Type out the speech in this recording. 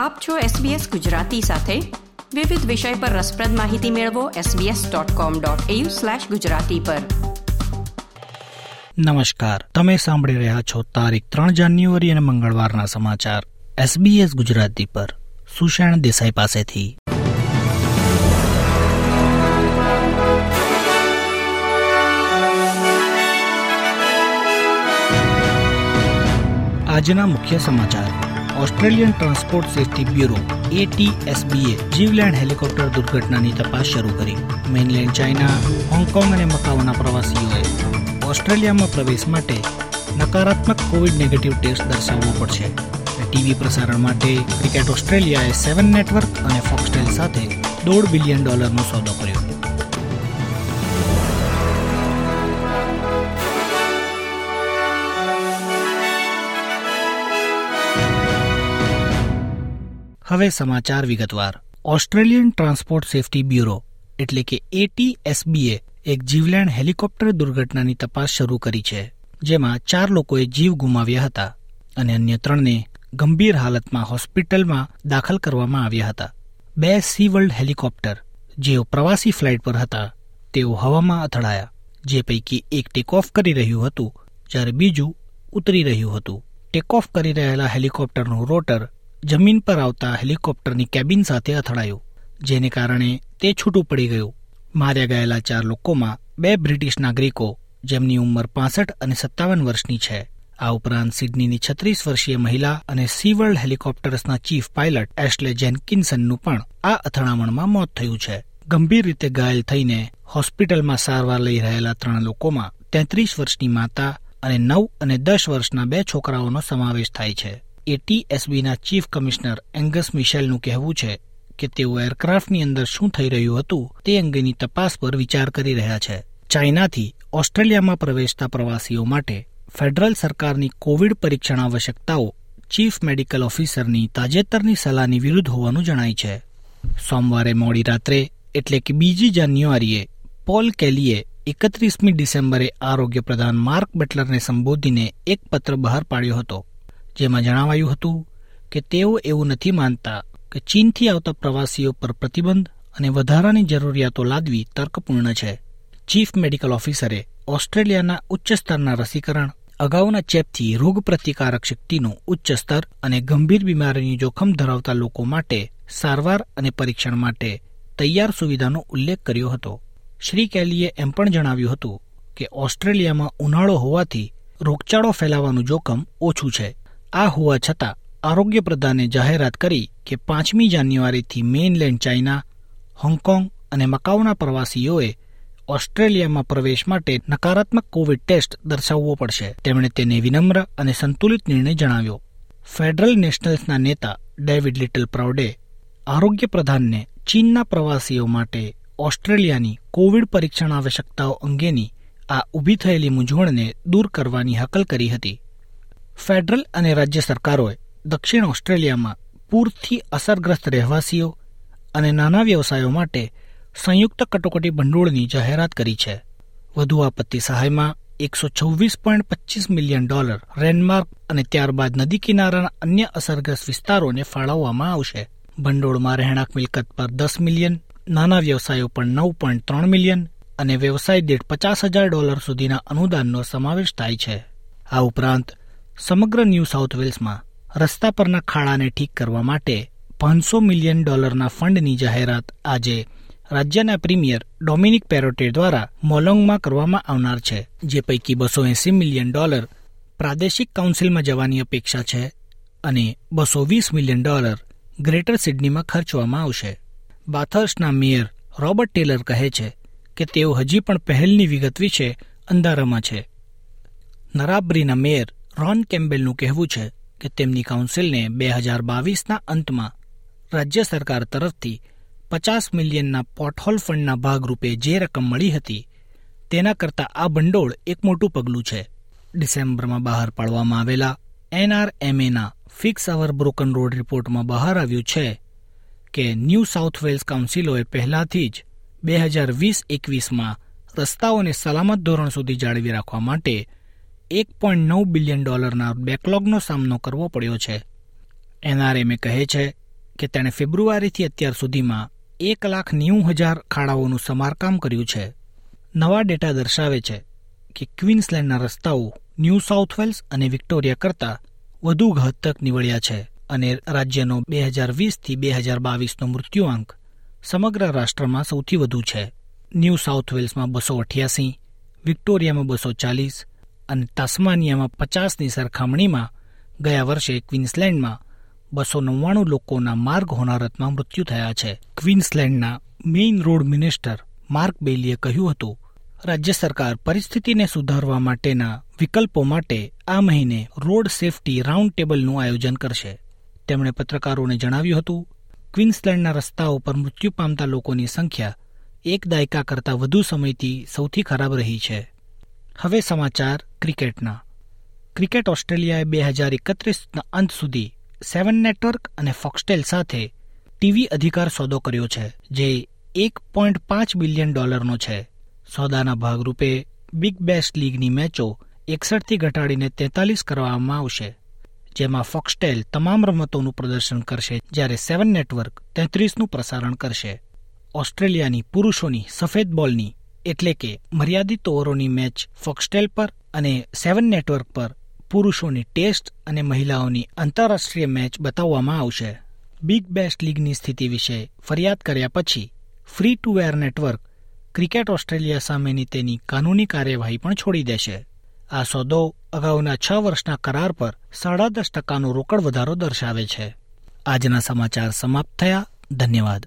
આપ છો SBS ગુજરાતી સાથે. વિવિધ વિષય પર રસપ્રદ માહિતી મેળવો sbs.com.au/gujarati પર. નમસ્કાર. તમે સાંભળી રહ્યા છો તારીખ ત્રણ જાન્યુઆરી અને મંગળવારના સમાચાર. SBS ગુજરાતી પર. સુષેણ દેસાઈ પાસેથી. આજના મુખ્ય સમાચાર. ઓસ્ટ્રેલિયન ટ્રાન્સપોર્ટ સેફ્ટી બ્યુરો એટીએસબીએ જીવલેન્ડ હેલિકોપ્ટર દુર્ઘટનાની તપાસ શરૂ કરી. મેઇનલેન્ડ ચાઇના હોંગકોંગ અને મકાઉના પ્રવાસીઓએ ઓસ્ટ્રેલિયામાં પ્રવેશ માટે નકારાત્મક કોવિડ નેગેટિવ ટેસ્ટ દર્શાવવો પડશે. ટીવી પ્રસારણ માટે ક્રિકેટ ઓસ્ટ્રેલિયાએ સેવન નેટવર્ક અને ફોક્સટેલ સાથે દોઢ બિલિયન ડોલરનો સોદો કર્યો. હવે સમાચાર વિગતવાર. ઓસ્ટ્રેલિયન ટ્રાન્સપોર્ટ સેફટી બ્યુરો, એટલે કે એટીએસબીએ એક જીવલેણ હેલિકોપ્ટર દુર્ઘટનાની તપાસ શરૂ કરી છે, જેમાં ચાર લોકોએ જીવ ગુમાવ્યા હતા અને અન્ય ત્રણને ગંભીર હાલતમાં હોસ્પિટલમાં દાખલ કરવામાં આવ્યા હતા. બે સી વર્લ્ડ હેલિકોપ્ટર, જેઓ પ્રવાસી ફ્લાઇટ પર હતા, તેઓ હવામાં અથડાયા, જે પૈકી એક ટેકઓફ કરી રહ્યું હતું, જ્યારે બીજું ઉતરી રહ્યું હતું. ટેકઓફ કરી રહેલા હેલિકોપ્ટરનું રોટર જમીન પર આવતા હેલિકોપ્ટરની કેબિન સાથે અથડાયું, જેને કારણે તે છૂટું પડી ગયું. માર્યા ગયેલા ચાર લોકોમાં બે બ્રિટિશ નાગરિકો, જેમની ઉંમર પાસઠ અને સત્તાવન વર્ષની છે. આ ઉપરાંત સિડનીની છત્રીસ વર્ષીય મહિલા અને સીવર્લ્ડ હેલિકોપ્ટર્સના ચીફ પાયલટ એશ્લે જેનકિન્સનનું પણ આ અથડામણમાં મોત થયું છે. ગંભીર રીતે ઘાયલ થઈને હોસ્પિટલમાં સારવાર લઈ રહેલા ત્રણ લોકોમાં તેત્રીસ વર્ષની માતા અને નવ અને દસ વર્ષના બે છોકરાઓનો સમાવેશ થાય છે. એટીએસબીના ચીફ કમિશનર એંગસ મિશેલનું કહેવું છે કે તેઓ એરક્રાફ્ટની અંદર શું થઈ રહ્યું હતું તે અંગેની તપાસ પર વિચાર કરી રહ્યા છે. ચાઇનાથી ઓસ્ટ્રેલિયામાં પ્રવેશતા પ્રવાસીઓ માટે ફેડરલ સરકારની કોવિડ પરીક્ષણ આવશ્યકતાઓ ચીફ મેડિકલ ઓફિસરની તાજેતરની સલાહની વિરુદ્ધ હોવાનું જણાય છે. સોમવારે મોડી રાત્રે, એટલે કે બીજી જાન્યુઆરીએ, પોલ કેલીએ એકત્રીસમી ડિસેમ્બરે આરોગ્ય પ્રધાન માર્ક બટલરને સંબોધીને એક પત્ર બહાર પાડ્યો હતો. જેમાં જણાવાયું હતું કે તેઓ એવું નથી માનતા કે ચીનથી આવતા પ્રવાસીઓ પર પ્રતિબંધ અને વધારાની જરૂરિયાતો લાદવી તર્કપૂર્ણ છે. ચીફ મેડિકલ ઓફિસરે ઓસ્ટ્રેલિયાના ઉચ્ચ સ્તરના રસીકરણ, અગાઉના ચેપથી રોગ પ્રતિકારક શક્તિનું ઉચ્ચ સ્તર અને ગંભીર બીમારીની જોખમ ધરાવતા લોકો માટે સારવાર અને પરીક્ષણ માટે તૈયાર સુવિધાનો ઉલ્લેખ કર્યો હતો. શ્રી કેલીએ એમ પણ જણાવ્યું હતું કે ઓસ્ટ્રેલિયામાં ઉનાળો હોવાથી રોગચાળો ફેલાવાનું જોખમ ઓછું છે. આ હોવા છતાં આરોગ્ય પ્રધાને જાહેરાત કરી કે પાંચમી જાન્યુઆરીથી મેઇનલેન્ડ, ચાઇના, હોંગકોંગ અને મકાઉના પ્રવાસીઓએ ઓસ્ટ્રેલિયામાં પ્રવેશ માટે નકારાત્મક કોવિડ ટેસ્ટ દર્શાવવો પડશે. તેમણે તેને વિનમ્ર અને સંતુલિત નિર્ણય જણાવ્યો. ફેડરલ નેશનલ્સના નેતા ડેવિડ લિટલ પ્રાઉડે આરોગ્ય પ્રધાનને ચીનના પ્રવાસીઓ માટે ઓસ્ટ્રેલિયાની કોવિડ પરીક્ષણ આવશ્યકતાઓ અંગેની આ ઊભી થયેલી મૂંઝવણને દૂર કરવાની હકલ કરી હતી. ફેડરલ અને રાજ્ય સરકારોએ દક્ષિણ ઓસ્ટ્રેલિયામાં પૂરથી અસરગ્રસ્ત રહેવાસીઓ અને નાના વ્યવસાયો માટે સંયુક્ત કટોકટી ભંડોળની જાહેરાત કરી છે. વધુ આપત્તિ સહાયમાં એકસો છવ્વીસ પોઈન્ટ પચીસ મિલિયન ડોલર રેનમાર્ક અને ત્યારબાદ નદી કિનારાના અન્ય અસરગ્રસ્ત વિસ્તારોને ફાળવવામાં આવશે. ભંડોળમાં રહેણાંક મિલકત પર દસ મિલિયન, નાના વ્યવસાયો પર નવ પોઈન્ટ ત્રણ મિલિયન અને વ્યવસાય દીઠ પચાસ હજાર ડોલર સુધીના અનુદાનનો સમાવેશ થાય છે. આ ઉપરાંત સમગ્ર ન્યૂ સાઉથ વેલ્સમાં રસ્તા પરના ખાડાને ઠીક કરવા માટે પાંચસો મિલિયન ડોલરના ફંડની જાહેરાત આજે રાજ્યના પ્રીમિયર ડોમિનિક પેરોટે દ્વારા મોલોંગમાં કરવામાં આવનાર છે, જે પૈકી બસો એસી મિલિયન ડોલર પ્રાદેશિક કાઉન્સિલમાં જવાની અપેક્ષા છે અને બસો વીસ મિલિયન ડોલર ગ્રેટર સિડનીમાં ખર્ચવામાં આવશે. બાથર્સના મેયર રોબર્ટ ટેલર કહે છે કે તેઓ હજી પણ પહેલની વિગત વિશે અંધારામાં છે. નરાબ્રીના મેયર રોન કેમ્બેલનું કહેવું છે કે તેમની કાઉન્સિલને બે હજાર બાવીસના અંતમાં રાજ્ય સરકાર તરફથી પચાસ મિલિયનના પોટહોલ ફંડના ભાગરૂપે જે રકમ મળી હતી, તેના કરતાં આ ભંડોળ એક મોટું પગલું છે. ડિસેમ્બરમાં બહાર પાડવામાં આવેલા એનઆરએમએના ફિક્સ અવર બ્રોકન રોડ રિપોર્ટમાં બહાર આવ્યું છે કે ન્યૂ સાઉથ વેલ્સ કાઉન્સિલોએ પહેલાથી જ બે હજાર વીસ એકવીસમાં રસ્તાઓને સલામત ધોરણ સુધી જાળવી રાખવા માટે એક પોઈન્ટ નવ બિલિયન ડોલરના બેકલોગનો સામનો કરવો પડ્યો છે. એનઆરએમએ કહે છે કે તેણે ફેબ્રુઆરીથી અત્યાર સુધીમાં એક લાખ નેવું હજાર ખાડાઓનું સમારકામ કર્યું છે. નવા ડેટા દર્શાવે છે કે ક્વીન્સલેન્ડના રસ્તાઓ ન્યૂ સાઉથ વેલ્સ અને વિક્ટોરિયા કરતાં વધુ ઘાતક નીવડ્યા છે અને રાજ્યનો બે હજાર વીસથી બે હજાર બાવીસનો મૃત્યુઆંક સમગ્ર રાષ્ટ્રમાં સૌથી વધુ છે. ન્યૂ સાઉથ વેલ્સમાં બસો અઠ્યાસી, વિક્ટોરિયામાં બસો ચાલીસ અને તાસ્માનિયામાં પચાસની સરખામણીમાં ગયા વર્ષે ક્વીન્સલેન્ડમાં બસો નવ્વાણું લોકોના માર્ગ હોનારતમાં મૃત્યુ થયા છે. ક્વીન્સલેન્ડના મેઇન રોડ મિનિસ્ટર માર્ક બેલીએ કહ્યું હતું, રાજ્ય સરકાર પરિસ્થિતિને સુધારવા માટેના વિકલ્પો માટે આ મહિને રોડ સેફટી રાઉન્ડ ટેબલનું આયોજન કરશે. તેમણે પત્રકારોને જણાવ્યું હતું, ક્વીન્સલેન્ડના રસ્તાઓ પર મૃત્યુ પામતા લોકોની સંખ્યા એક દાયકા કરતાં વધુ સમયથી સૌથી ખરાબ રહી છે. હવે સમાચાર ક્રિકેટના. ક્રિકેટ ઓસ્ટ્રેલિયાએ બે હજાર એકત્રીસના અંત સુધી સેવન નેટવર્ક અને ફોક્સટેલ સાથે ટીવી અધિકાર સોદો કર્યો છે, જે એક પોઈન્ટ પાંચ બિલિયન ડોલરનો છે. સોદાના ભાગરૂપે બિગ બેસ્ટ લીગની મેચો એકસઠથી ઘટાડીને તેતાલીસ કરવામાં આવશે, જેમાં ફોક્સટેલ તમામ રમતોનું પ્રદર્શન કરશે જ્યારે સેવન નેટવર્ક તેત્રીસનું પ્રસારણ કરશે. ઓસ્ટ્રેલિયાની પુરુષોની સફેદ બોલની એટલે કે મર્યાદિત ઓવરોની મેચ ફોક્સટેલ પર અને સેવન નેટવર્ક પર પુરુષોની ટેસ્ટ અને મહિલાઓની આંતરરાષ્ટ્રીય મેચ બતાવવામાં આવશે. બિગ બેસ્ટ લીગની સ્થિતિ વિશે ફરિયાદ કર્યા પછી free to air network cricket Australia સામેની તેની કાનૂની કાર્યવાહી પણ છોડી દેશે. આ સોદો અગાઉના છ વર્ષના કરાર પર સાડા દસ ટકાનો રોકડ વધારો દર્શાવે છે. આજના સમાચાર સમાપ્ત થયા. ધન્યવાદ.